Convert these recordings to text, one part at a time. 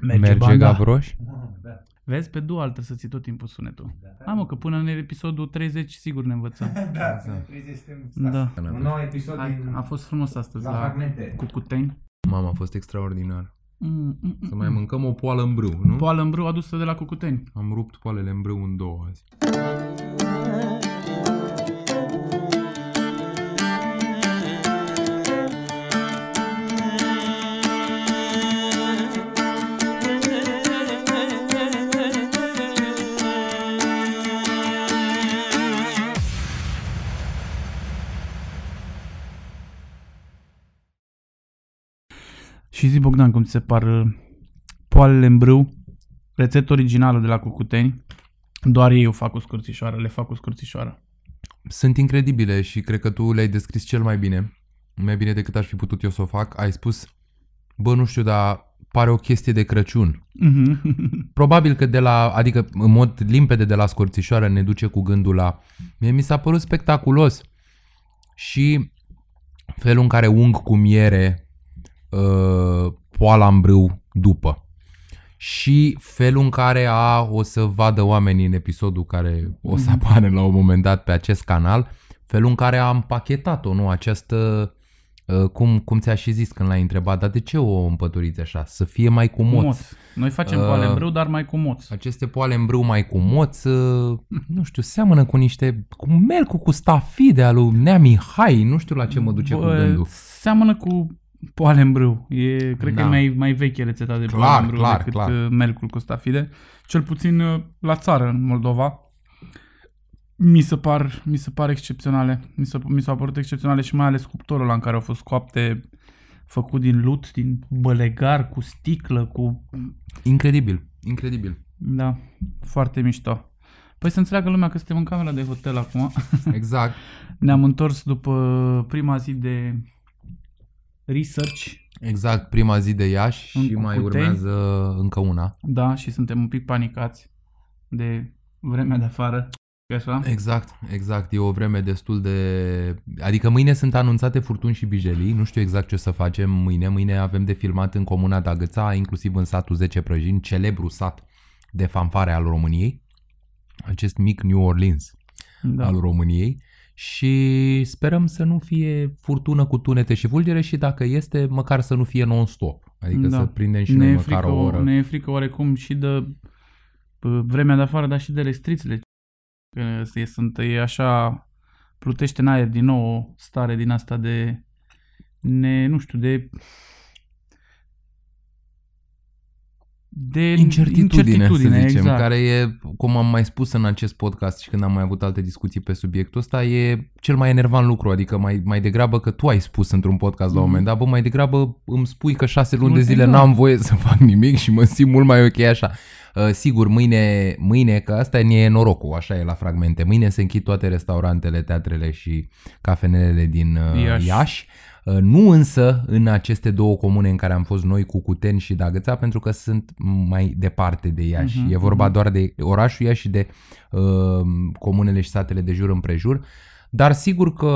Merge, Merge banda. Gavroș? Da. Vezi, pe dual trebuie să ții tot timpul sunetul. Hai mă, că până în episodul 30 sigur ne învățăm. Da, să 30 suntem Da. stați. Un nou episod Hai, din... a fost frumos astăzi la la fragmente. Cucuteni. Mama, a fost extraordinar. Mm, mm, Să mm, mai mm. mâncăm o poală în brâu, nu? Poală în brâu adusă de la Cucuteni. Am rupt poalele în brâu în două azi. Și zi Bogdan, cum ți se par uh, poalele în brâu, rețetă originală de la Cucuteni. Doar ei o fac cu scurțișoară, le fac cu scurțișoară. Sunt incredibile și cred că tu le-ai descris cel mai bine. Mai bine decât aș fi putut eu să o fac. Ai spus, bă, nu știu, dar pare o chestie de Crăciun. Mhm. Probabil că de la, adică în mod limpede de la scorțișoară ne duce cu gândul la... Mie mi s-a părut spectaculos și felul în care ung cu miere uh, poala în brâu după. Și felul în care a, o să vadă oamenii în episodul care o să apară la un moment dat pe acest canal, felul în care a împachetat-o, nu? Această, uh, cum, cum ți-a și zis când l-ai întrebat, dar de ce o împăturiți așa? Să fie mai cu Cu moț. moț. Noi facem Uh, poale în brâu, dar mai cu moț. Aceste poale în brâu mai cu moț, uh, nu știu, seamănă cu niște, cu melcul cu stafide al lui Nea Mihai, nu știu la ce mă duce cu gândul. Seamănă cu poale în brâu. E, cred că Da. e mai, mai veche rețeta de Clar, poale în brâu clar, decât clar. uh, melcul cu stafide. Cel puțin uh, la țară, în Moldova. Mi se par, mi se par excepționale. Mi, se, mi s-au părut excepționale și mai ales cuptorul ăla în care au fost coapte făcut din lut, din bălegar, cu sticlă, cu... Incredibil, incredibil. Da, foarte mișto. Păi să înțeleagă lumea că suntem în camera de hotel acum. Exact. Ne-am întors după prima zi de research Exact, prima zi de Iași În și mai Cucuteni. urmează încă una. Da, și suntem un pic panicați de vremea de afară. E așa? Exact, exact. E o vreme destul de... Adică mâine sunt anunțate furtuni și bijelii. Nu știu exact ce o să facem mâine. Mâine avem de filmat în comuna Dagăța, inclusiv în satul 10 Prăjini, celebru sat de fanfare al României. Acest mic New Orleans Da. al României. Și sperăm să nu fie furtună cu tunete și fulgere și dacă este, măcar să nu fie non-stop. Adică Da. să prindem și ne, noi e măcar frică, o oră. ne e frică oarecum și de p- vremea de afară, dar și de restrițele. Că e, sunt, e așa, plutește în aer din nou o stare din asta de, ne, nu știu, de de incertitudine, să zicem, exact. care e, cum am mai spus în acest podcast și când am mai avut alte discuții pe subiectul ăsta, e cel mai enervant lucru, adică mai, mai degrabă că tu ai spus într-un podcast la un Mhm. moment dat, bă, mai degrabă îmi spui că șase luni de Exact. zile n-am voie să fac nimic și mă simt mult mai ok așa. Uh, sigur, mâine, mâine, că asta e norocul, așa e la fragmente, mâine se închid toate restaurantele, teatrele și cafenelele din uh, Iași. Iași. Uh, Nu însă în aceste două comune în care am fost noi, Cucuteni și Dagăța, pentru că sunt mai departe de Iași. Mhm, E vorba mhm. doar de orașul Iași și de uh, comunele și satele de jur împrejur. Dar sigur că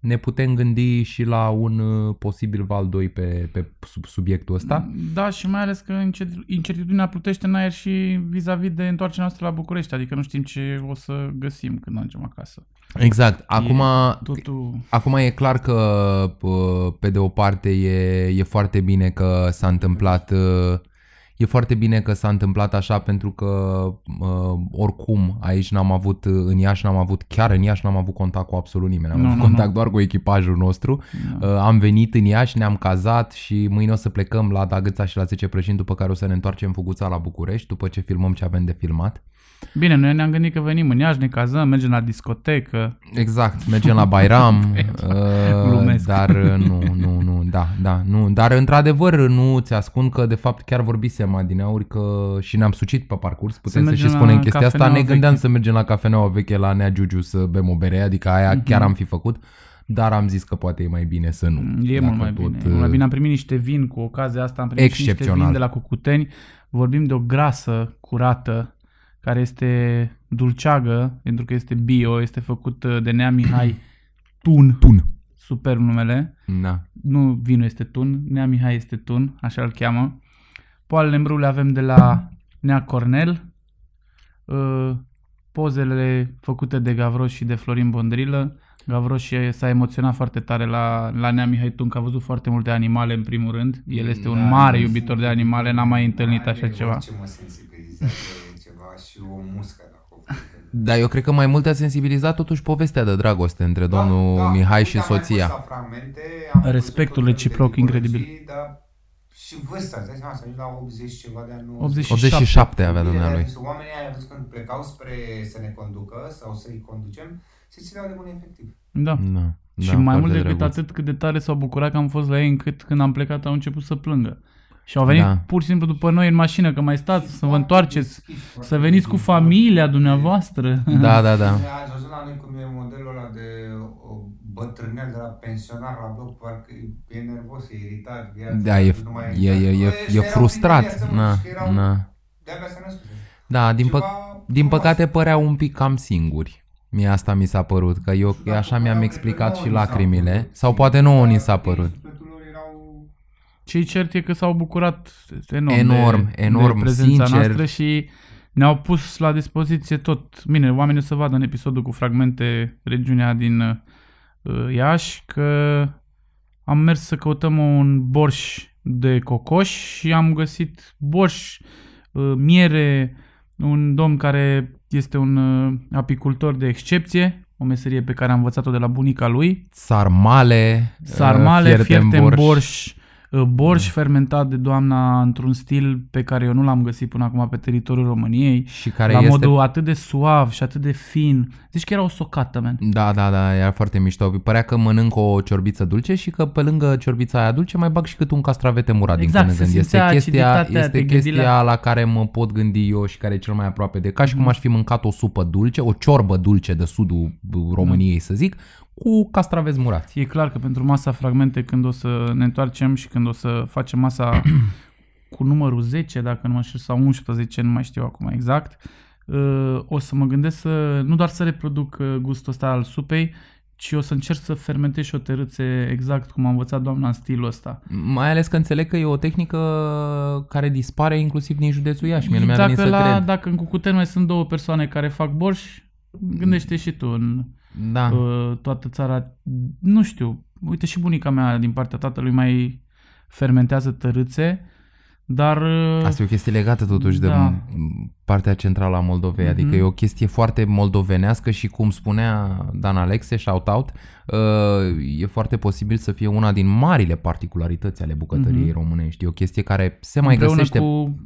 ne putem gândi și la un uh, posibil val 2 pe, pe sub subiectul ăsta. Da, și mai ales că incer- incertitudinea plutește în aer și vis-a-vis de întoarcerea noastră la București, adică nu știm ce o să găsim când ajungem acasă. Exact. Acum, Totul... Acum e clar că uh, pe de o parte e, e foarte bine că s-a întâmplat uh, E foarte bine că s-a întâmplat așa pentru că uh, oricum aici n-am avut, în Iași n-am avut, chiar în Iași n-am avut contact cu absolut nimeni. Am Nu, avut nu, contact nu. doar cu echipajul nostru. Da. Uh, am venit în Iași, ne-am cazat și mâine o să plecăm la Dagâța și la 10 Prășini, după care o să ne întoarcem Fuguța la București, după ce filmăm ce avem de filmat. Bine, noi ne-am gândit că venim în Iași, ne cazăm, mergem la discotecă. Exact, mergem la Bairam, uh, Glumesc. dar uh, nu, nu, nu, da, da, nu, dar într-adevăr nu ți ascund că de fapt chiar vorbisem adineauri că și ne-am sucit pe parcurs, putem să, mergem și la spunem chestia asta, ne cafeneaua gândeam veche. să mergem la cafeneaua veche la Nea Giugiu să bem o bere, adică aia Mhm. chiar am fi făcut, dar am zis că poate e mai bine să nu. Mm, E Dacă mult mai tot, bine. Mult mai bine am primit niște vin cu ocazia asta, am primit și niște Excepțional. vin de la Cucuteni. Vorbim de o grasă curată care este dulceagă, pentru că este bio, este făcut uh, de Nea Mihai Tun, Tun. super numele. Da. Nu vinul este Tun, Nea Mihai este Tun, așa îl cheamă. Poalele în brâu le avem de la Nea Cornel. Uh, pozele făcute de Gavroș și de Florin Bondrilă. Gavroș e- s-a emoționat foarte tare la, la Nea Mihai Tun, că a văzut foarte multe animale în primul rând. El este un Da, mare nu iubitor sunt- de animale, n-am mai întâlnit Are așa ceva. Orice mă sensibilizează e ceva și o muscă dacă o Dar eu cred că mai mult a sensibilizat totuși povestea de dragoste între domnul Da, da, Mihai uite, și am mai soția. pus la fragmente, am văzut Respectul tot felul de reciproc tipologii, incredibil. Dar și vârsta, îți dai seama, să ajungi la 80 și ceva de ani. 90. 87. 87 avea Bine, dumnealui. deci Oamenii aia văzut când plecau spre să ne conducă sau să-i conducem, se țineau de bun efectiv. Da. Da, și da, mai mult foarte decât drăguț. atât, cât de tare s-au bucurat că am fost la ei, încât când am plecat au început să plângă. Și au venit Da. pur și simplu după noi în mașină, că mai stați, să vă întoarceți, să veniți cu familia dumneavoastră. Da, da, da. Ați văzut la noi cum e modelul ăla de o bătrânel de la pensionar la bloc, parcă e nervos, e iritat. viața, Da, e, nu mai e, e, e, Bă, e erau frustrat. prin viață, mă, Na, și erau na. De-abia se născuse. Da, din, pă- Ceva din frumos. păcate păreau un pic cam singuri. Mie asta mi s-a părut, că eu Da, așa păreau, mi-am cred explicat că și nouă ni s-a lacrimile. părut. Sau poate nouă ni Dar s-a din părut. sufletul lor erau Cei cert e că s-au bucurat enorm, Enorm, de, enorm, de prezența sincer. noastră și ne-au pus la dispoziție tot. Bine, oamenii o să vadă în episodul cu fragmente regiunea din uh, Iași că am mers să căutăm un borș de cocoș și am găsit borș, uh, miere, un domn care este un uh, apicultor de excepție, o meserie pe care am învățat-o de la bunica lui. Sarmale, Sarmale, uh, fierte în borș. borș, uh, borș fermentat de doamna într-un stil pe care eu nu l-am găsit până acum pe teritoriul României. Și care la este... modul atât de suav și atât de fin. Zici că era o socată, man. Da, da, da, era foarte mișto. Părea că mănânc o ciorbiță dulce și că pe lângă ciorbița aia dulce mai bag și cât un castravete murat Exact, din când în se când. Este simțea chestia, aciditatea, este te gândi chestia la... care mă pot gândi eu și care e cel mai aproape de ca și cum Mhm. aș fi mâncat o supă dulce, o ciorbă dulce de sudul României, să zic, cu castraveți murați. E clar că pentru masa fragmente, când o să ne întoarcem și când o să facem masa cu numărul 10, dacă nu mă știu, sau 11, nu mai știu acum exact, uh, o să mă gândesc să, nu doar să reproduc uh, gustul ăsta al supei, ci o să încerc să fermentez și o tărâțe exact cum a învățat doamna în stilul ăsta. Mai ales că înțeleg că e o tehnică care dispare inclusiv din județul Iași. Mie nu mi-a dacă, venit să la, cred. dacă în Cucuteni mai sunt două persoane care fac borș, gândește și tu în Da. uh, toată țara. Nu știu, uite și bunica mea din partea tatălui mai fermentează tărâțe, dar... uh, Asta e o chestie legată totuși de Da. m- partea centrală a Moldovei, Mhm. adică e o chestie foarte moldovenească și cum spunea Dan Alexe, shout out, uh, e foarte posibil să fie una din marile particularități ale bucătăriei Mhm. românești. E o chestie care se mai împreună găsește cu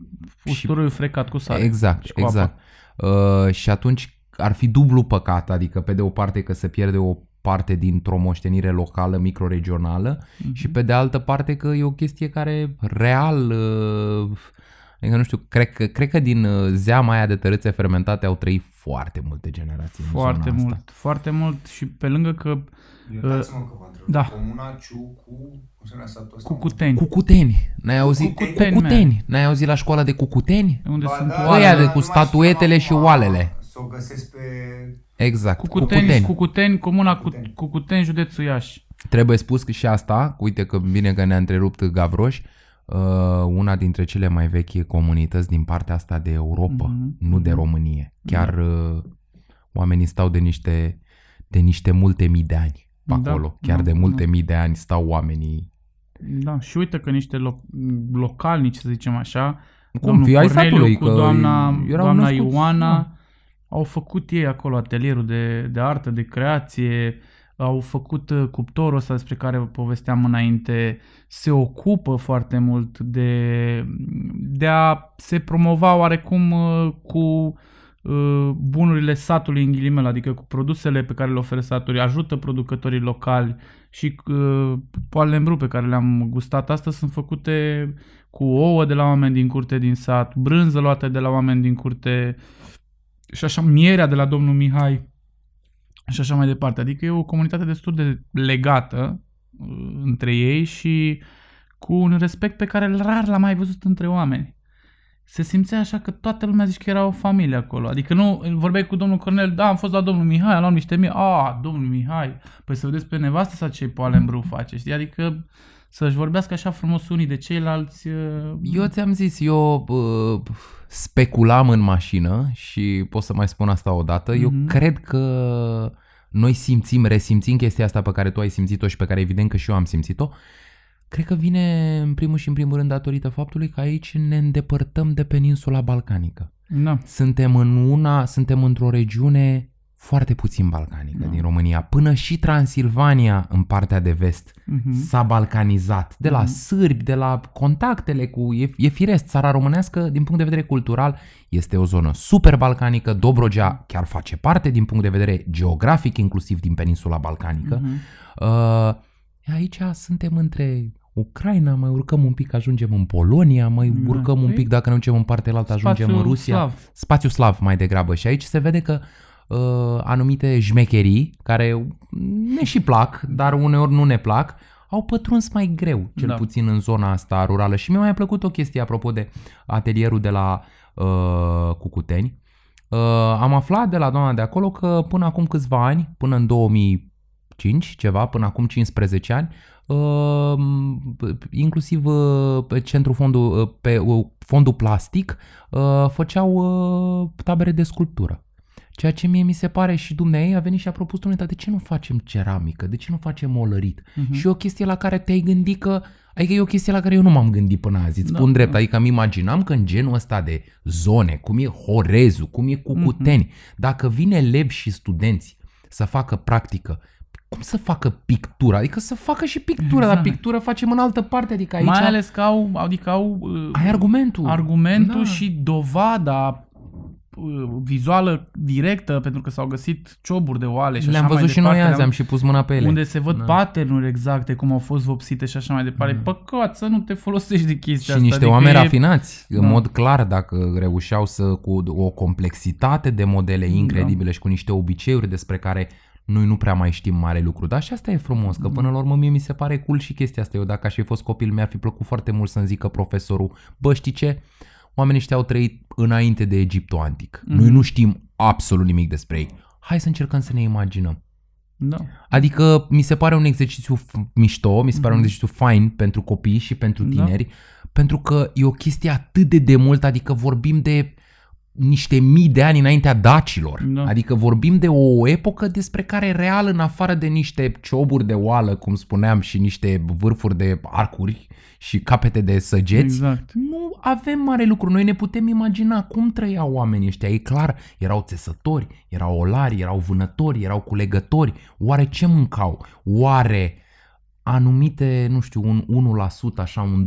usturoiul frecat cu sare. Exact, și cu apă. exact. Uh, și atunci ar fi dublu păcat, adică pe de o parte că se pierde o parte dintr-o moștenire locală, microregională Mhm. și pe de altă parte că e o chestie care real, uh, adică nu știu, cred că, cred că din uh, zeama aia de tărâțe fermentate au trăit foarte multe generații în Foarte zona mult, Asta. foarte mult și pe lângă că Iertați-mă că vă întreb. da. Comuna Ciu cu... Cum se numea satul ăsta? Cucuteni, Cucuteni, n-ai auzit? Cucuteni, Cucuteni, n-ai auzit la școala de cucuteni? unde Ba sunt da, oalele. Ăia de dar cu nu mai știu statuetele și acum oalele. Să o găsesc pe... Exact, Cucuteni, cucuteni. Cucuteni, comuna Cu- Cucuteni. Cucuteni, județul Iași. Trebuie spus că și asta, uite că bine că ne-a întrerupt Gavroș, uh, una dintre cele mai vechi comunități din partea asta de Europa, Mhm, nu de mhm. Românie. Chiar uh, oamenii stau de niște, de niște multe mii de ani pe Da, acolo. Chiar da, de multe da. mii de ani stau oamenii. Da, și uite că niște lo- localnici, să zicem așa, Cum domnul fi ai Corneliu satului, cu că doamna, erau doamna născuți, Ioana, da. Au făcut ei acolo atelierul de, de artă, de creație, au făcut uh, cuptorul ăsta despre care povesteam înainte, se ocupă foarte mult de, de a se promova oarecum uh, cu uh, bunurile satului în ghilimele, adică cu produsele pe care le oferă satul, ajută producătorii locali și uh, poalele în brâu pe care le-am gustat astăzi sunt făcute cu ouă de la oameni din curte din sat, brânză luată de la oameni din curte și așa mierea de la domnul Mihai și așa mai departe. Adică e o comunitate destul de legată uh, între ei și cu un respect pe care rar l-am mai văzut între oameni. Se simțea așa că toată lumea zice că era o familie acolo. Adică nu, vorbeai cu domnul Cornel, da, am fost la domnul Mihai, am luat niște mie, a, domnul Mihai, păi să vedeți pe nevastă sa ce poale în brâu face, știi? Adică să-și vorbească așa frumos unii de ceilalți. uh, Eu ți-am zis, eu uh, speculam în mașină și pot să mai spun asta odată. Eu Mhm. cred că noi simțim, resimțim chestia asta pe care tu ai simțit-o și pe care evident că și eu am simțit-o. Cred că vine în primul și în primul rând datorită faptului că aici ne îndepărtăm de peninsula balcanică. Da. Suntem în una, suntem într-o regiune foarte puțin balcanică Da. din România. Până și Transilvania în partea de vest Mhm. s-a balcanizat. De la Mhm. sârbi, de la contactele cu... E, e firesc, țara românească, din punct de vedere cultural, este o zonă super balcanică. Dobrogea chiar face parte din punct de vedere geografic, inclusiv din peninsula balcanică. Mhm. Uh, aici suntem între Ucraina, mai urcăm un pic, ajungem în Polonia, mai Da. urcăm un Păi, pic, dacă ne ducem în partea altă, ajungem Spațiul în Rusia slav. spațiu slav mai degrabă și aici se vede că uh, anumite jmecherii care ne și plac, dar uneori nu ne plac, au pătruns mai greu, cel Da. puțin în zona asta rurală. Și mi-a mai plăcut o chestie apropo de atelierul de la uh, Cucuteni. Uh, am aflat de la doamna de acolo că până acum câțiva ani, până în 2005, ceva, până acum 15 ani, uh, inclusiv uh, pe centrul fondul, uh, pe uh, fondul plastic, uh, făceau uh, tabere de sculptură. Ceea ce mie mi se pare și dumneai a venit și a propus, domnule, dar de ce nu facem ceramică? De ce nu facem olărit? Mhm. Și e o chestie la care te-ai gândit că Adică e o chestie la care eu nu m-am gândit până azi, îți Da, spun drept. da. Adică îmi imaginam că în genul ăsta de zone, cum e Horezu, cum e Cucuteni, dacă vine elevi și studenți să facă practică, cum să facă pictură? Adică să facă și pictură, dar Exact. pictură facem în altă parte, adică aici Mai ales că au, adică au uh, ai argumentul. argumentul Da. și dovada uh, vizuală directă, pentru că s-au găsit cioburi de oale și Le-am așa văzut mai și noi departe, azi, am și pus mâna pe ele. unde se văd Da. pattern-uri exacte, cum au fost vopsite și așa mai departe. Mhm. Păcat să nu te folosești de chestia Și asta. niște adică oameni e- rafinați, în Da. mod clar, dacă reușeau să, cu o complexitate de modele Da. incredibile și cu niște obiceiuri despre care noi nu prea mai știm mare lucru. Dar și asta e frumos, Da. că până la urmă mie mi se pare cool și chestia asta. Eu dacă aș fi fost copil, mi-ar fi plăcut foarte mult să-mi zică profesorul, bă, știi ce? Oamenii ăștia au trăit înainte de Egiptul antic. Mhm. Noi nu știm absolut nimic despre ei. Hai să încercăm să ne imaginăm. Da. Adică mi se pare un exercițiu f- mișto, mi se pare un Mhm. exercițiu fain pentru copii și pentru Da. tineri, pentru că e o chestie atât de demult, adică vorbim de niște mii de ani înaintea dacilor. Da. Adică vorbim de o epocă despre care real, în afară de niște cioburi de oală, cum spuneam, și niște vârfuri de arcuri și capete de săgeți, Exact. nu avem mare lucru. Noi ne putem imagina cum trăiau oamenii ăștia. E clar, erau țesători, erau olari, erau vânători, erau culegători. Oare ce mâncau? Oare anumite, nu știu, un 1%, așa, un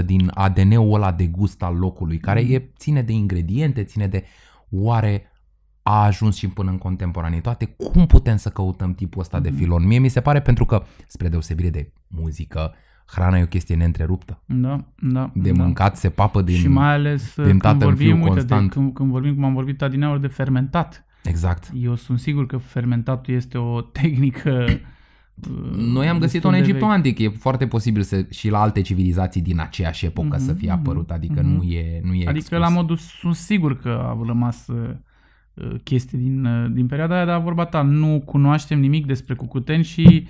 2% din ADN-ul ăla de gust al locului, care e, ține de ingrediente, ține de... Oare a ajuns și până în contemporanitate? Cum putem să căutăm tipul ăsta de Mhm. filon? Mie mi se pare pentru că, spre deosebire de muzică, hrana e o chestie neîntreruptă. Da, da. De da. mâncat se papă din... și mai ales din când tată în vorbim, fiu uite, constant. De, când, când vorbim, cum am vorbit adineauri de fermentat. Exact. Eu sunt sigur că fermentatul este o tehnică uh, Noi am găsit-o destul în de Egiptul veche. antic. E foarte posibil să și la alte civilizații din aceeași epocă Mhm, să fie mhm, apărut. Adică mhm. nu e nu e Adică exclus. la modul, sunt sigur că au rămas uh, uh, chestii din, uh, din perioada aia, dar vorba ta, nu cunoaștem nimic despre Cucuteni și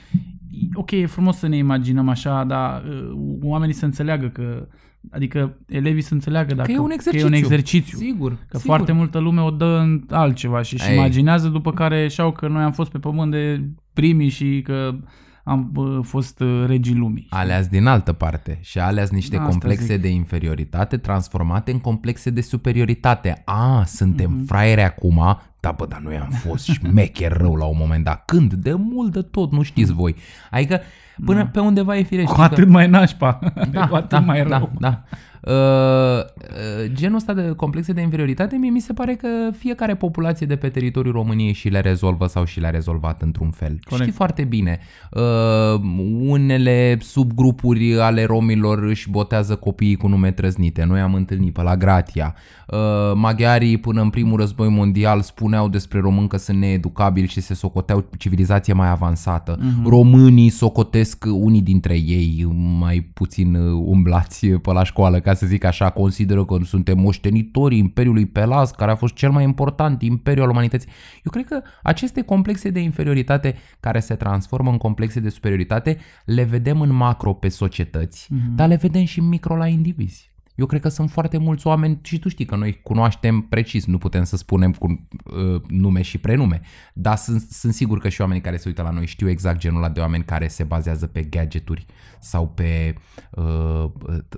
ok, e frumos să ne imaginăm așa, dar uh, oamenii să înțeleagă că, adică elevii să înțeleagă dacă, Că e un Că exercițiu. e un exercițiu. Sigur. Că sigur. foarte multă lume o dă în altceva și își Ei. imaginează după care și-au că noi am fost pe pământ de primii și că am uh, fost uh, regii lumii. Aleas din altă parte și aleas niște Asta complexe zic. de inferioritate transformate în complexe de superioritate. A, suntem Mhm. fraiere acum, da bă, dar noi am fost șmecher rău la un moment dat. Când? De mult de tot, nu știți voi. Adică până Da. pe undeva e firesc. Cu atât mai nașpa, da, cu atât da, mai rău. Da, da. Uh, uh, genul ăsta de complexe de inferioritate, mie mi se pare că fiecare populație de pe teritoriul României și le rezolvă sau și le-a rezolvat într-un fel. Corect. Știi foarte bine. Uh, unele subgrupuri ale romilor își botează copiii cu nume trăznite. Noi am întâlnit pe la Gratia. Uh, maghiarii până în primul război mondial spuneau despre români că sunt needucabili și se socoteau civilizație mai avansată. Mhm. Românii socotesc unii dintre ei mai puțin uh, umblați pe la școală, ca să să zic așa, consideră că suntem moștenitorii Imperiului Pelas, care a fost cel mai important imperiu al umanității. Eu cred că aceste complexe de inferioritate care se transformă în complexe de superioritate le vedem în macro pe societăți, mm-hmm. dar le vedem și în micro la indivizi. Eu cred că sunt foarte mulți oameni și tu știi că noi cunoaștem precis, nu putem să spunem cu uh, nume și prenume, dar sunt, sunt sigur că și oamenii care se uită la noi știu exact genul ăla de oameni care se bazează pe gadgeturi sau pe uh,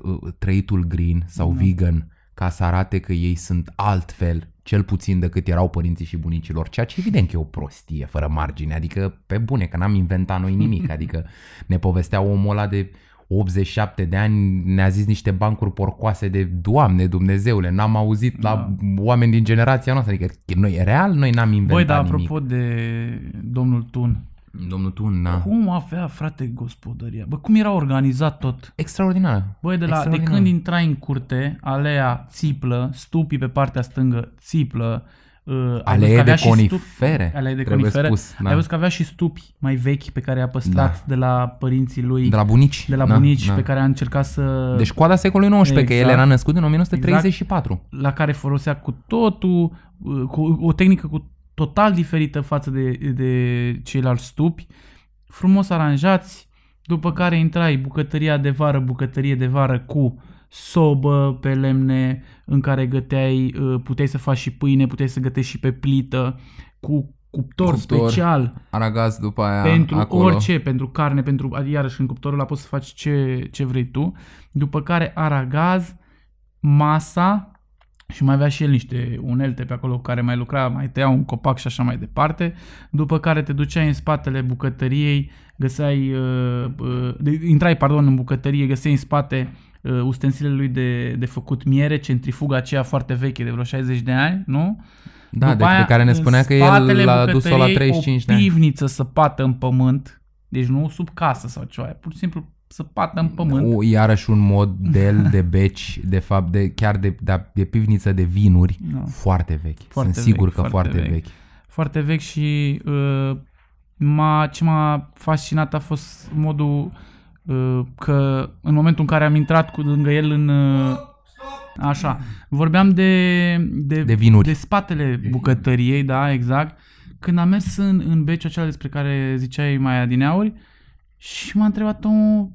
uh, trăitul green sau mm. vegan ca să arate că ei sunt altfel, cel puțin decât erau părinții și bunicilor, ceea ce evident că e o prostie fără margine, adică pe bune, că n-am inventat noi nimic, adică ne povestea omul ăla de 87 de ani ne-a zis niște bancuri porcoase de Doamne Dumnezeule, n-am auzit da. la oameni din generația noastră, adică noi real noi n-am inventat Băi, dar nimic. apropo de domnul Tun, Domnul Tun, da. cum avea, frate, gospodăria? Bă, cum era organizat tot? Extraordinar. Băi, de, la, de Extraordinar. când intrai în curte, alea țiplă, stupii pe partea stângă țiplă, uh, ai Alee văzut că avea de și conifere, Stupi, alei de trebuie conifere. spus, da. Ai văzut că avea și stupi mai vechi pe care a păstrat Da. de la părinții lui, De la bunici. de la da, bunici, da. pe care a încercat să... Deci coada secolului XIX, că el Exact. era născut în 1934. la care folosea cu totul, uh, cu o tehnică cu total diferită față de, de ceilalți stupi, frumos aranjați, după care intrai bucătăria de vară, bucătărie de vară cu sobă pe lemne în care găteai, uh, puteai să faci și pâine, puteai să gătești și pe plită, cu cuptor, Cuptor. special Aragaz după aia pentru acolo. orice, pentru carne, pentru iarăși în cuptorul ăla poți să faci ce, ce vrei tu. După care aragaz, masa și mai avea și el niște unelte pe acolo cu care mai lucra, mai tăia un copac și așa mai departe. După care te duceai în spatele bucătăriei, găseai, uh, uh, de, intrai, pardon, în bucătărie, găseai în spate uh, ustensilele lui de, de făcut miere, centrifuga aceea foarte veche de vreo 60 de ani, nu? Da, După deci aia, pe care ne în spunea că el spatele l-a dus-o la bucătăriei, 35 de o ani. pivniță săpată în pământ, deci nu sub casă sau ceva, pur și simplu săpată în pământ. U, iarăși un model de beci, de fapt, de, chiar de, de, de pivniță de vinuri, Da. foarte vechi. Foarte Sunt sigur vechi, că foarte foarte, vechi. vechi. Foarte vechi și uh, m-a, ce m-a fascinat a fost modul uh, că în momentul în care am intrat cu lângă el în... Uh, așa, vorbeam de, de, De vinuri. de spatele bucătăriei, da, exact. Când am mers în, în beciul acela despre care ziceai mai adineauri și m-a întrebat omul,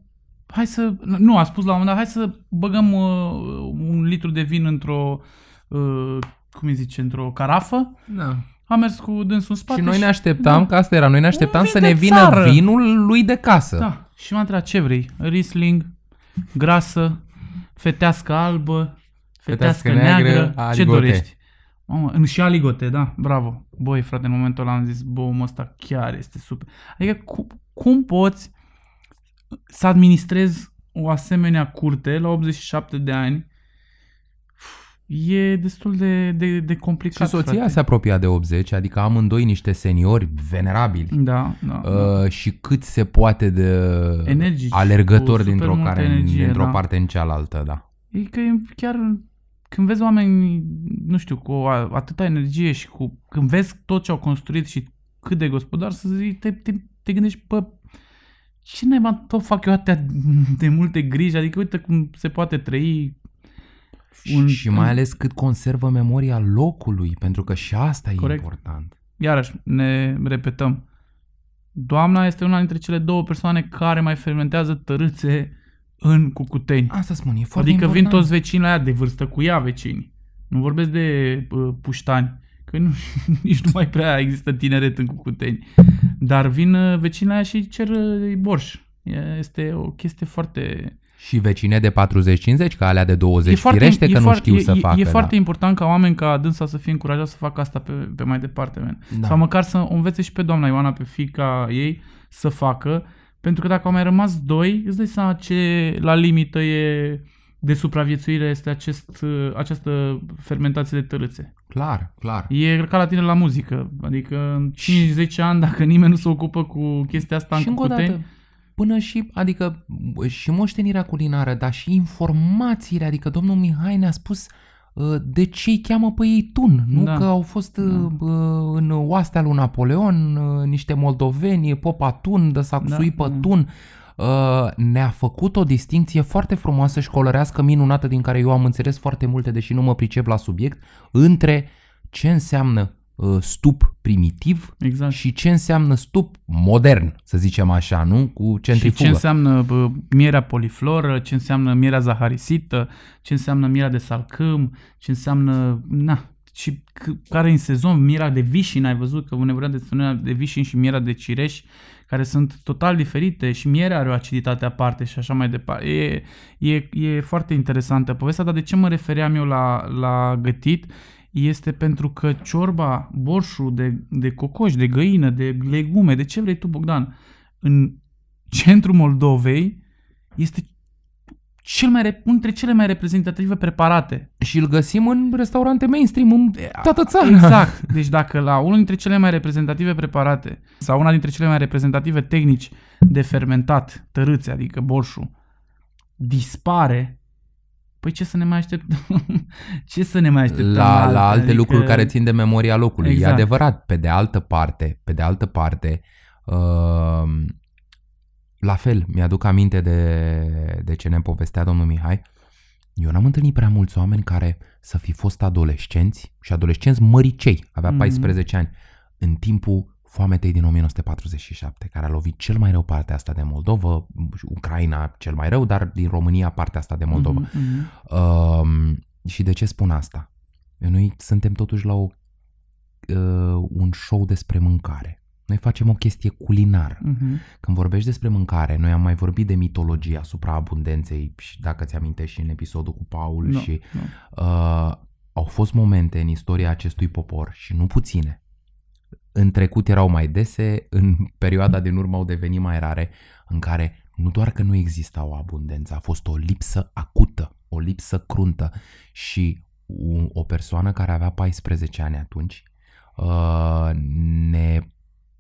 hai să, nu, a spus la un moment dat, hai să băgăm uh, un litru de vin într-o, uh, cum îi zice, într-o carafă. Da. Am mers cu dânsul în spate Și noi ne și- așteptam, Da. că asta era, noi ne așteptam vin să de ne vină țară. vinul lui de casă. Da. Și m-a întrebat ce vrei? Riesling, grasă, fetească albă, fetească, Fetească neagră, neagră, ce aligote. dorești? Mamă, în și aligote, da, bravo. Băi, frate, în momentul ăla am zis, bă, omul ăsta chiar este super. Adică cum, cum poți să administrezi o asemenea curte la 87 de ani? E destul de, de, de complicat, Și soția frate. se apropia de 80, adică amândoi niște seniori venerabili. Da, da. da. Uh, și cât se poate de Energici, cu alergători super dintr-o, multă care, energie, dintr-o da. parte în cealaltă, da. E că e chiar când vezi oameni, nu știu, cu o a- atâta energie și cu când vezi tot ce au construit și cât de gospodar să zici, te, te, te gândești, bă, ce naiba tot fac eu atâtea de multe griji? Adică uite cum se poate trăi Un, Un- și mai ales cât conservă memoria locului, pentru că și asta e Corect. important. Iarăși, ne repetăm. Doamna este una dintre cele două persoane care mai fermentează tărâțe în cucuteni. Asta spun, e foarte Adică important. vin toți vecinii la ea de vârstă cu ea vecini. Nu vorbesc de uh, puștani, că nu, nici nu mai prea există tineret în Cucuteni. Dar vin uh, vecinii la ea și cer uh, borș. E- Este o chestie foarte... Și vecine de 40-50, ca alea de 20, e foarte, firește e că nu foarte, știu e, să e, facă. E da. foarte important ca oameni ca dânsa să fie încurajați să facă asta pe, pe mai departe. Man. Da. Sau măcar să o învețe și pe doamna Ioana, pe fica ei, să facă. Pentru că dacă au mai rămas doi, îți dai seama ce la limită e de supraviețuire este acest, uh, această fermentație de tărâțe. Clar, clar. E ca la tine la muzică. Adică în 5-10 ani, dacă nimeni nu se ocupă cu chestia asta și în încă o Cucuteni, dată, până și, adică, și moștenirea culinară, dar și informațiile, adică domnul Mihai ne-a spus uh, de ce îi cheamă pe ei tun, nu Da. că au fost uh, uh, în oastea lui Napoleon uh, niște moldoveni, popa tun, de s-a Da, pe da. tun, uh, ne-a făcut o distinție foarte frumoasă și colorească minunată din care eu am înțeles foarte multe, deși nu mă pricep la subiect, între ce înseamnă uh, stup primitiv Exact. și ce înseamnă stup modern, să zicem așa, nu? Cu Și centrifugă. ce înseamnă bă, mierea polifloră, ce înseamnă mierea zaharisită, ce înseamnă mierea de salcâm, ce înseamnă, na, și c- care în sezon, mierea de vișin, ai văzut că ne vorbeam de mierea de vișin și mierea de cireș, care sunt total diferite și mierea are o aciditate aparte și așa mai departe. E, e, e foarte interesantă povestea, dar de ce mă refeream eu la, la gătit? Este pentru că ciorba, borșul de, de cocoș, de găină, de legume, de ce vrei tu, Bogdan, în centrul Moldovei este cel mai, re- unul dintre cele mai reprezentative preparate. Și îl găsim în restaurante mainstream în toată țara. Exact. Deci dacă la unul dintre cele mai reprezentative preparate sau una dintre cele mai reprezentative tehnici de fermentat, tărâțe, adică borșul, dispare, păi ce să ne mai așteptăm? ce să ne mai așteptăm? la, altă? la alte Adică- lucruri care țin de memoria locului. Exact. E adevărat. Pe de altă parte, pe de altă parte, uh, la fel, mi-aduc aminte de, de ce ne povestea domnul Mihai. Eu n-am întâlnit prea mulți oameni care să fi fost adolescenți și adolescenți măricei, avea Mhm. 14 ani, în timpul foametei din 1947, care a lovit cel mai rău partea asta de Moldova, Ucraina cel mai rău, dar din România partea asta de Moldova. Mhm, mhm. Um, și de ce spun asta? Noi suntem totuși la o, uh, un show despre mâncare. Noi facem o chestie culinară. Mhm. Când vorbești despre mâncare, noi am mai vorbit de mitologie asupra abundenței și dacă ți amintești și în episodul cu Paul Nu, și nu. uh, au fost momente în istoria acestui popor și nu puține. În trecut erau mai dese, în perioada din urmă au devenit mai rare, în care nu doar că nu exista o abundență, a fost o lipsă acută, o lipsă cruntă și u- o persoană care avea 14 ani atunci uh, ne,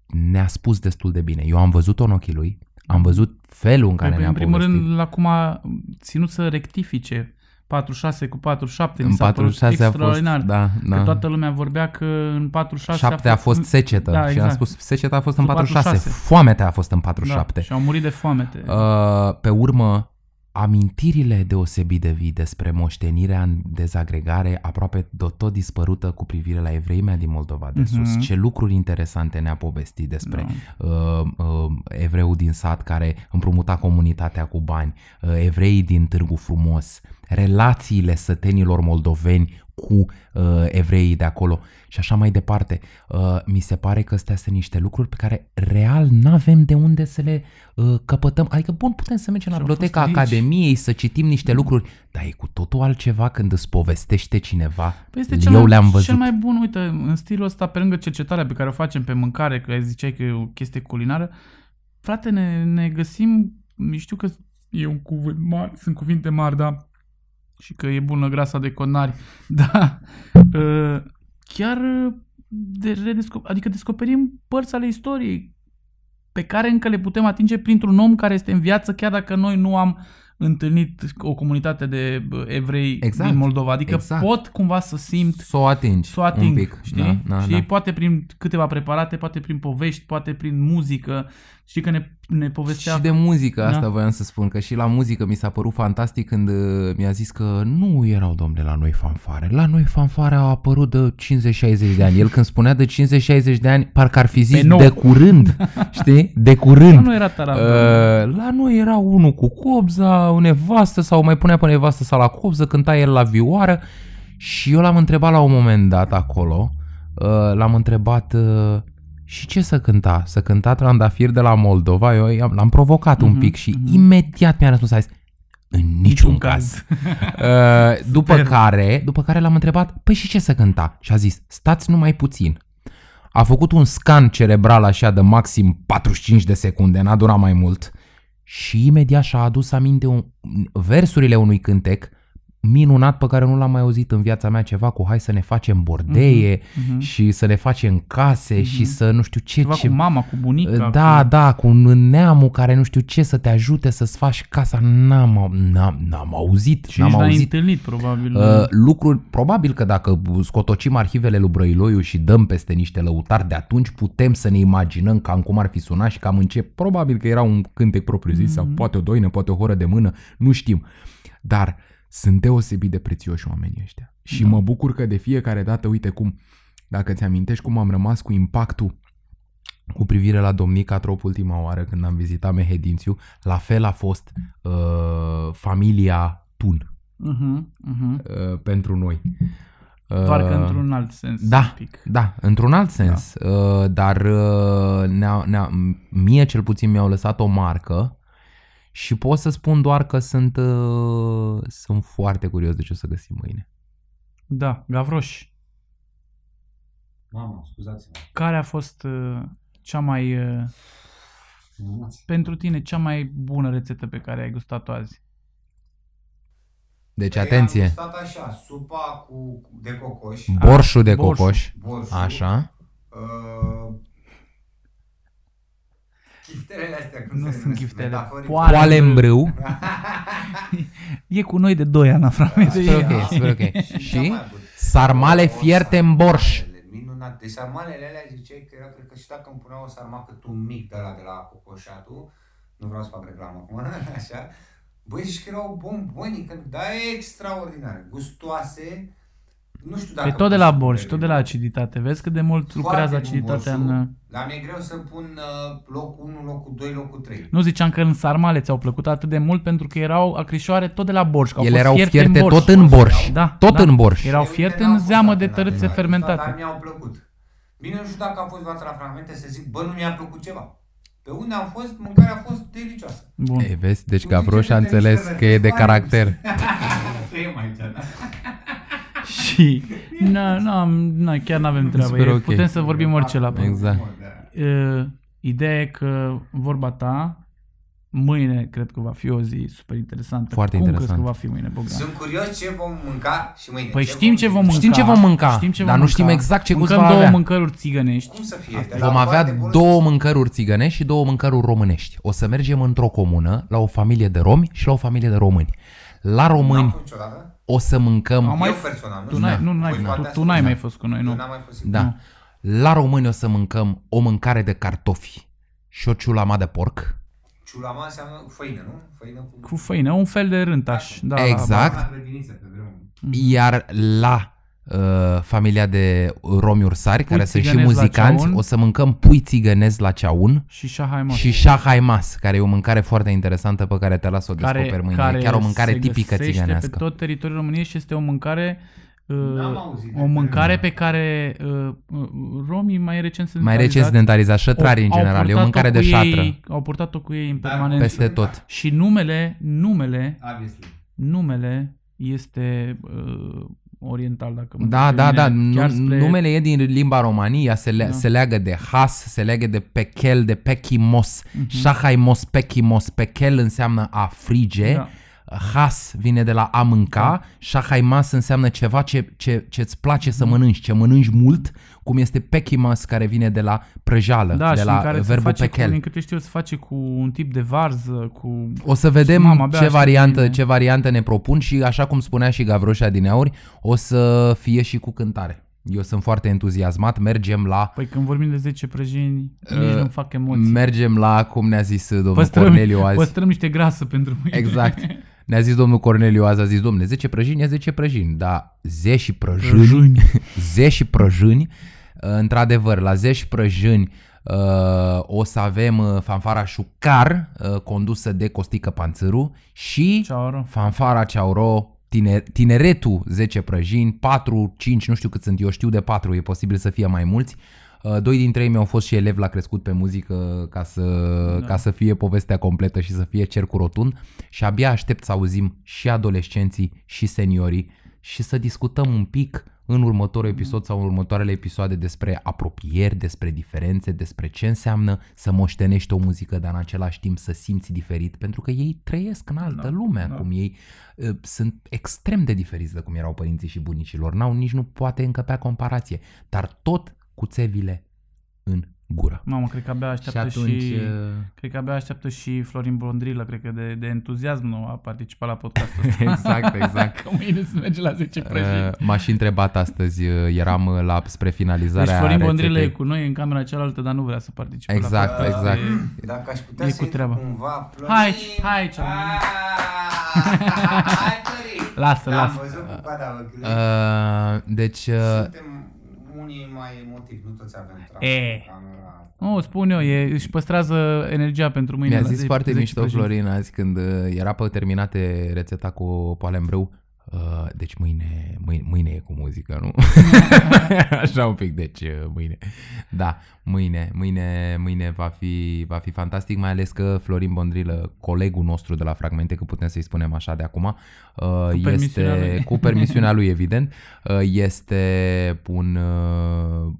ne-a spus destul de bine. Eu am văzut-o în ochii lui, am văzut felul în care Păi, ne-a în primul povestit. rând, la cum a ținut să rectifice 46 cu 47, mi în s-a părut 46 a fost, extraordinar. da, da. Că toată lumea vorbea că în 46 7 a fost secetă Da, și exact. am spus seceta a fost în Sub 46, 46. foametea a fost în da, 47. și au murit de foamete. Uh, pe urmă, amintirile deosebit de vii despre moștenirea în dezagregare aproape de tot dispărută cu privire la evreimea din Moldova de sus. Mhm. Ce lucruri interesante ne-a povestit despre Da. uh, uh, evreul din sat care împrumuta comunitatea cu bani, uh, evreii din Târgu Frumos, relațiile sătenilor moldoveni cu uh, evreii de acolo și așa mai departe. Uh, mi se pare că astea sunt niște lucruri pe care real n-avem de unde să le uh, căpătăm. Adică, bun, putem să mergem la Și au biblioteca fost aici. Academiei să citim niște lucruri, dar e cu totul altceva când îți povestește cineva. Păi este cel Eu mai, le-am văzut. cel mai bun, uite, în stilul ăsta, pe lângă cercetarea pe care o facem pe mâncare, că ziceai că e o chestie culinară, frate, ne, ne găsim, știu că e un cuvânt mare, sunt cuvinte mari, da, și că e bună grasa de conari, da, uh, chiar uh, de redescop- adică descoperim părți ale istoriei pe care încă le putem atinge printr-un om care este în viață, chiar dacă noi nu am întâlnit o comunitate de bă, evrei Exact, din Moldova. Adică exact. pot cumva să simt, Să o atingi să o ating, un pic. știi? Da, da, și da. poate prin câteva preparate, poate prin povești, poate prin muzică. Știi că ne, ne povestea... Și de muzică, asta Da. voiam să spun, că și la muzică mi s-a părut fantastic când uh, mi-a zis că nu erau domne la noi fanfare. La noi fanfare au apărut de 50-60 de ani. El când spunea de 50-60 de ani, parcă ar fi zis Pe nou. de curând, știi? De curând. nu era taraf. Uh, la noi era unul cu cobza, o nevastă sau mai punea pe nevastă sau la cobză, cânta el la vioară și eu l-am întrebat la un moment dat acolo, uh, l-am întrebat uh, și ce să cânta? Să cânta Trandafir de la Moldova? Eu i-am- l-am provocat un Mhm, pic și mhm. imediat mi-a răspuns, a zis, în niciun caz. Uh, după Super. care, după care l-am întrebat, păi și ce să cânta? Și a zis, stați numai puțin. A făcut un scan cerebral așa de maxim 45 de secunde, n-a durat mai mult. Și imediat și-a adus aminte un, versurile unui cântec minunat pe care nu l-am mai auzit în viața mea, ceva cu hai să ne facem bordeie Mhm. și să ne facem case și să nu știu ce. Ceva ce cu mama, cu bunica. da, cu... da, cu un neamul care nu știu ce să te ajute să-ți faci casa. N-am, au- n-am, n-am auzit, Și n-am nici n-ai auzit. întâlnit, probabil. Uh, lucruri, probabil că dacă scotocim arhivele lui Brăiloiu și dăm peste niște lăutari de atunci, putem să ne imaginăm cam cum ar fi sunat și cam în ce. Probabil că era un cântec propriu zis sau poate o doină, poate o horă de mână, nu știm. Dar sunt deosebit de prețioși oamenii ăștia. Și mă bucur că de fiecare dată, uite cum, dacă ți amintești cum am rămas cu impactul cu privire la Domnica Trop ultima oară când am vizitat Mehedințiu, la fel a fost uh, familia Tun Mhm, mhm. uh, pentru noi. Doar că Uh, într-un alt sens. da, un pic. da, într-un alt sens, da. uh, dar uh, ne-a, ne-a, mie cel puțin mi-au lăsat o marcă și pot să spun doar că sunt, uh, sunt foarte curios de ce o să găsim mâine. Da, Gavroș. Mamă, scuzați-mă. Care a fost uh, cea mai, uh, Emoții. pentru tine, cea mai bună rețetă pe care ai gustat-o azi? Deci Păi atenție, Am gustat așa, supa cu, de cocoș, borșul de borșul. cocoș, borșul, așa, Uh, chiftelele astea, cum Nu se sunt numesc? chiftele. Metaforic. Poale. poale în brâu, E cu noi de 2 ani, Aframed. Super ok, super ok. Ce-am Și mai avut? sarmale O, fierte în borș. sarmalele, Minunat. Deci sarmalele alea ziceai că era, cred că și dacă îmi puneau o sarmacă tu mic de la de la cocoșatul, nu vreau să fac reclamă acum, așa, băi, zici că erau bombonică, dar extraordinare, gustoase, nu știu dacă... Pe tot de pot la să borș, spun tot de la aciditate. Vezi cât de mult Foarte lucrează bun aciditatea borșul, în... Dar mi-e greu să pun uh, locul 1, locul 2, locul 3. Nu ziceam că în sarmale ți-au plăcut atât de mult pentru că erau acrișoare tot de la borș. Că au Ele fost erau fierte, fierte în borș. tot în borș. Da, Tot da. în borș. Erau Eu, fierte uite, n-am în fost zeamă atent de la tărâțe chestia asta, fermentate. Dar mi-au plăcut. Bine, nu știu dacă am fost vreodată la fragmente să zic, bă, nu mi-a plăcut ceva. Pe unde am fost, mâncarea a fost delicioasă. Bun. E, vezi, deci Tu Gavroș zici a că te înțeles mișcă că e de răspuns, caracter. Trăim aici, da? Și na, na, na, chiar nu avem treabă. Super E, ok. Putem să vorbim orice la Exact. Uh, Ideea e că vorba ta mâine cred că va fi o zi super interesantă. Foarte Cum interesant. crezi că va fi mâine, Bogdan? Sunt curios ce vom mânca și mâine. Păi știm ce vom mânca. Știm ce vom mânca, știm ce dar vom nu știm mânca. exact ce gust Mâncăm va două avea. mâncăruri țigănești. Cum să fie? De la Vom avea foarte bună două să- mâncăruri țigănești și două mâncăruri românești. O să mergem într-o comună la o familie de romi și la o familie de români. La N-am români fost niciodată. O să mâncăm... Am mai- Eu personal, nu Tu știu. n-ai, nu, Voi n-ai, poate tu, ați tu n-ai fost. mai fost cu noi, Eu nu? n-am mai fost sigur. Da. La români o să mâncăm o mâncare de cartofi și o ciulama de porc. Ciulama înseamnă făină, nu? Făină cu... Cu făină, un fel de rântaș. Da, Exact. La grădiniță, pe vremuri. Iar la uh, familia de romi ursari, care sunt și țigănezi la muzicanți, ceaun. o să mâncăm pui țigănezi la ceaun Și șahai mă. și shahaimas, care e o mâncare foarte interesantă pe care te las să o descoperi mâine. E chiar o mâncare se tipică găsește țiganească. pe tot teritoriul României și este o mâncare uh, N-am auzit de o mâncare pe care uh, uh, romii mai recent se Mai recent sedentarizați, șătrarii în au general. E o purtat-o mâncare de cu șatră. Ei, au purtat-o cu ei în Dar permanență. Peste tot. Și numele, numele, Obviously. numele este uh, oriental, dacă mă Da, duc da, pe da. mine, Nu, chiar spre- Numele e din limba România, se, le, Da. se leagă de has, se leagă de pechel, de pechimos. Mhm. Shahaimos, pechimos. Pechel înseamnă a frige. Da. Has vine de la a mânca, shahaimas înseamnă ceva ce, ce, ce-ți place Mhm. să mănânci, ce mănânci mult, cum este pechimas care vine de la prăjală, Da, de și la în care se verbul face, cu, pechel. din câte știu, se face cu un tip de varză, cu... O să vedem Mama, abia ce, aștept variantă, mâine. ce variantă ne propun și așa cum spunea și Gavroșa din auri, o să fie și cu cântare. Eu sunt foarte entuziasmat, mergem la Păi când vorbim de 10 prăjini, nici Uh, nu fac emoții. mergem la cum ne-a zis domnul Păstrăm, Corneliu azi. păstrăm niște grasă pentru mâine. Exact. Ne-a zis domnul Corneliu azi, a zis, domnule, 10 prăjini e 10 prăjini, dar 10 prăjini, Prăjini. 10 prăjini, uh, într-adevăr, la 10 prăjini uh, o să avem uh, fanfara Șucar, uh, condusă de Costică Panțăru și Ceau, ro. fanfara Ceauro, tine, tineretul 10 prăjini, 4, 5, nu știu cât sunt, eu știu de 4, e posibil să fie mai mulți. Uh, Doi dintre ei mi-au fost și elevi la crescut pe muzică ca să, da. ca să fie povestea completă și să fie cercul rotund și abia aștept să auzim și adolescenții și seniorii și să discutăm un pic în următorul episod sau în următoarele episoade despre apropieri, despre diferențe, despre ce înseamnă să moștenești o muzică, dar în același timp să simți diferit, pentru că ei trăiesc în altă Da, lume da. acum. Ei uh, sunt extrem de diferiți de cum erau părinții și bunicilor. N-au nici nu poate încăpea comparație, dar tot cu țevile în gură. Mamă, cred că abia așteaptă și... atunci, uh, Cred că abia așteaptă și Florin Blondrilă, cred că de, de entuziasm nu a participat la podcastul ăsta. Exact, exact. că mâine se merge la 10 prăjini. Uh, M-aș și întrebat astăzi, uh, eram uh, la, spre finalizarea Deci Florin Bondrilă e rețetei. cu noi în camera cealaltă, dar nu vrea să participe Exact, la podcast. exact. E- Dacă aș putea E să cu intru treaba. cumva, Florin... Hai, hai, ce-am Ah, Hai, Florin! Lasă, L-am lasă. văzut cu coada ochiului. Uh, deci, uh, Suntem unii mai emotivi, nu toți avem treabă. E. Camera. Nu, spun eu, e, își păstrează energia pentru mâine. mi-a la zis 10 foarte 10 mișto prăjini. Florin azi când uh, era pe terminate rețeta cu poalembrâu. Uh, deci mâine, mâine, mâine e cu muzică, nu? Așa un pic, deci uh, mâine. Da, mâine, mâine, mâine va fi, va fi fantastic, mai ales că Florin Bondrilă, colegul nostru de la Fragmente, că putem să-i spunem așa de acum, uh, permisiunea este, lui. cu permisiunea lui, evident, uh, este un, uh,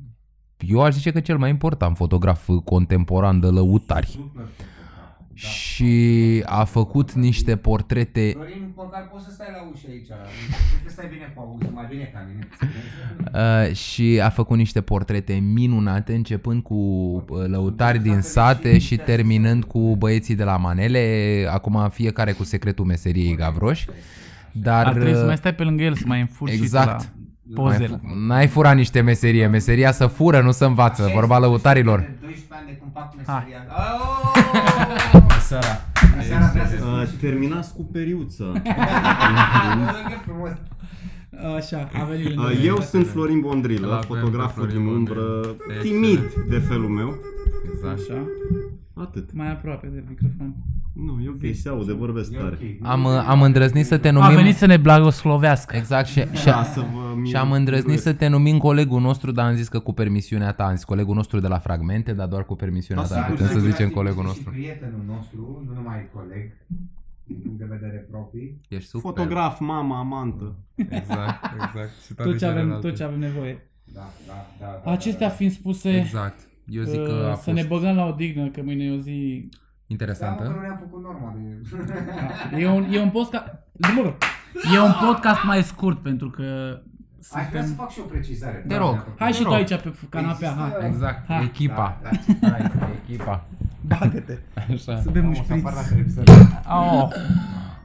eu aș zice că cel mai important fotograf contemporan de lăutari. Și a făcut niște portrete Florin, măcar poți să stai la ușă aici. Cred că stai bine cu auzul, mai bine ca mine. Uh, și a făcut niște portrete minunate, începând cu uh, lăutari din sate și terminând cu băieții de la manele, acum fiecare cu secretul meseriei Gavroș. Dar Ar trebui să uh, mai stai pe lângă el, să mai înfuri exact. și tu la pozele. mai fu- n-ai furat niște meserie, meseria să fură, nu să învață, vorba lăutarilor. De 12 ani de când fac Hai. meseria. Oh! Seara. Seara trebuie să Uh, terminați cu periuță. spui frumos. Așa, a venit lângă Uh, mine. eu sunt Florin Bondrilă, Îl avem fotograful pe Florin din umbră, Bondrilă. timid de felul meu. Așa, Atât. mai aproape de microfon. Nu, e ok, se aude, vorbesc E tare. ok. Am, uh, am îndrăznit să te A numim... venit să ne blagoslovească. Exact, și, și, Da, să vă și am îndrăznit să te numim colegul nostru, dar am zis că cu permisiunea ta, am zis colegul nostru de la fragmente, dar doar cu permisiunea Da, ta sigur, putem să sigur, zicem Sigur, colegul și nostru. prietenul nostru, nu numai coleg, din punct de vedere proprii. Ești super. Fotograf, mama, amantă. Exact, exact. Și toate Tot ce, avem, celelalte. tot ce avem nevoie. Da, da, da. da Acestea fiind spuse, Exact. Eu zic că a uh, fost să ne băgăm la o dignă, că mâine e o zi... Da, mă, că nu interesantă. ne-am făcut norma de... E un, e un podcast... E un podcast mai scurt, pentru că Aș vrea să suntem... fac și o precizare. Te rog. Hai și Te tu rog. aici pe canapea, Există- hai. Exact, Ha. echipa. Da, da. Hai, echipa. Bagă-te. Așa. Să bem un Am o să șpriț. apar la televizor. Oh,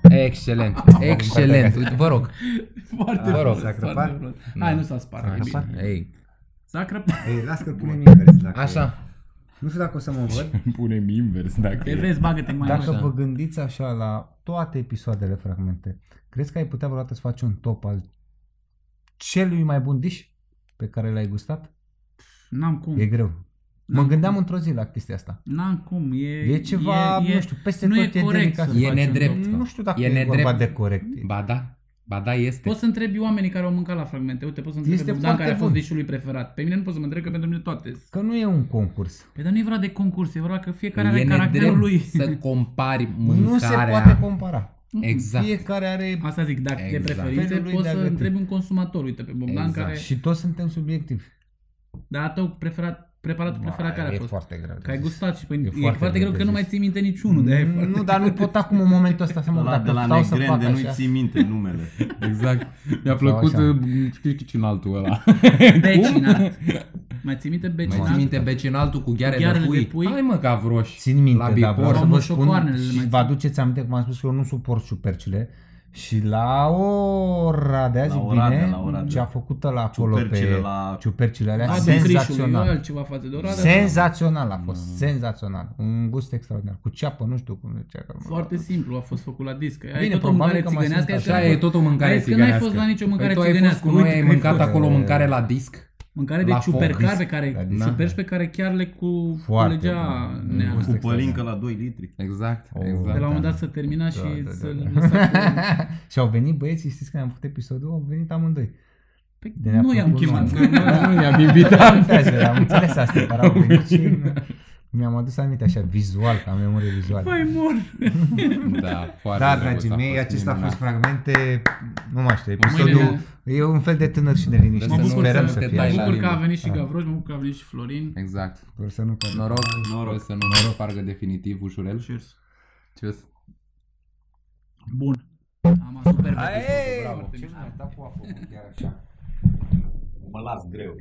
Excelent, excelent. Uite, vă rog. foarte Vă rog. frumos, S-a foarte crăpat? frumos. Hai, nu s-a spart. e bine. Ei, S-a crăpat. Ei, las că punem invers. Dacă așa. Nu știu dacă o să mă văd. Punem invers dacă Te vezi, bagă-te mai Dacă mult. vă gândiți așa la toate episoadele fragmente, crezi că ai putea vreodată să faci un top al celui mai bun dish pe care l-ai gustat? N-am cum. E greu. Mă N-am gândeam într-o zi la chestia asta. N-am cum. E, E ceva, e, nu știu, peste nu tot e e corect delicat. să E faci un nedrept. top. Nu știu dacă E e, vorba nedrept. de corect. Ba da, ba da este. Poți să întrebi oamenii care au mâncat la fragmente. Uite, poți să întrebi Este pe Bogdan foarte care a fost bun. dișul lui preferat. Pe mine nu poți să mă întreb că pentru mine toate. sunt. Că nu e un concurs. Păi dar nu e vorba de concurs, e vorba că fiecare are e caracterul nedrept lui. să compari mâncarea. Nu se poate compara. Exact. Fiecare are... Asta zic, dacă Exact. de preferințe Felul lui poți de a să găti. întrebi un consumator. Uite, pe Bogdan Exact. care... Și toți suntem subiectivi. Dar a tău preferat, preparatul preferat care a e fost? foarte greu. de Că ai zis. gustat și păi, e, foarte foarte greu greu de că nu zis. mai ții minte niciunul. De aia e Nu, dar nu pot acum în momentul ăsta să mă La, dacă de la stau să Negrende fac nu-i așa. ții minte numele. Exact. Mi-a plăcut, plăcut, așa. știi cine altul ăla. Becinat. Mai ții minte Mai becinat? ții minte becinaltul cu gheare, ghearele de, pui? de pui? Hai mă, gavroș. Țin minte, La dar bihor. vreau să Sau vă moșocoarnele spun le și mai vă țin. aduceți aminte cum am spus că eu nu suport ciupercile și la ora de azi La Oradea, bine, la Oradea. ce a făcut la acolo Ciupercile pe la- ciupercile alea, A, din Crișului, e senzațional. altceva față de Oradea. Senzațional a fost, senzațional. Un gust extraordinar. Cu ceapă, nu știu cum zicea. că- Foarte simplu, a fost făcut la disc. Ai Bine, tot o probabil mâncare că mă țigănească. simt ai zis că Așa n-ai e fost- tot o mâncare ai zis că n-ai țigănească. fost la nicio mâncare păi tu ai fost țigănească. cu noi, Uite ai că ai mâncat fost. acolo mâncare la disc. Mâncare de la foc. ciupercar pe La care, disc. ciuperci pe care chiar le cu Foarte culegea bun. nea. Gust Cu pălincă la 2 litri. Exact, Oh. exact. De la un moment dat să termina și Da, da, să da, lăsa cu... și au venit băieții, știți că am făcut episodul, au venit amândoi. Păi, De ne-a nu i-am plăcut chemat, nouă. că nu- Nu i-am Nu invitat. contează, am înțeles asta, dar au venit și... Mi-am adus aminte așa vizual, ca am memorie vizuală. Mai mor. Da, foarte Da, drăguț dragii a mei, fost, acesta a minunat. fost fragmente, nu mai știu, episodul, Mâine- e un fel de tânăr și neliniștit. Să Mă nu bucur Sperăm să să te fie Mă dai așa. la bucur că a limbă. venit și Da. Gavroș, mă bucur că a venit și Florin. Exact. Sper să nu cadă. Noroc, Noroc. Noroc. să nu ne spargă definitiv ușurel. Cheers. Cheers. Bun. Am asupra Aie, Bravo. ce mi-a dat cu apă, chiar așa. Mă las greu.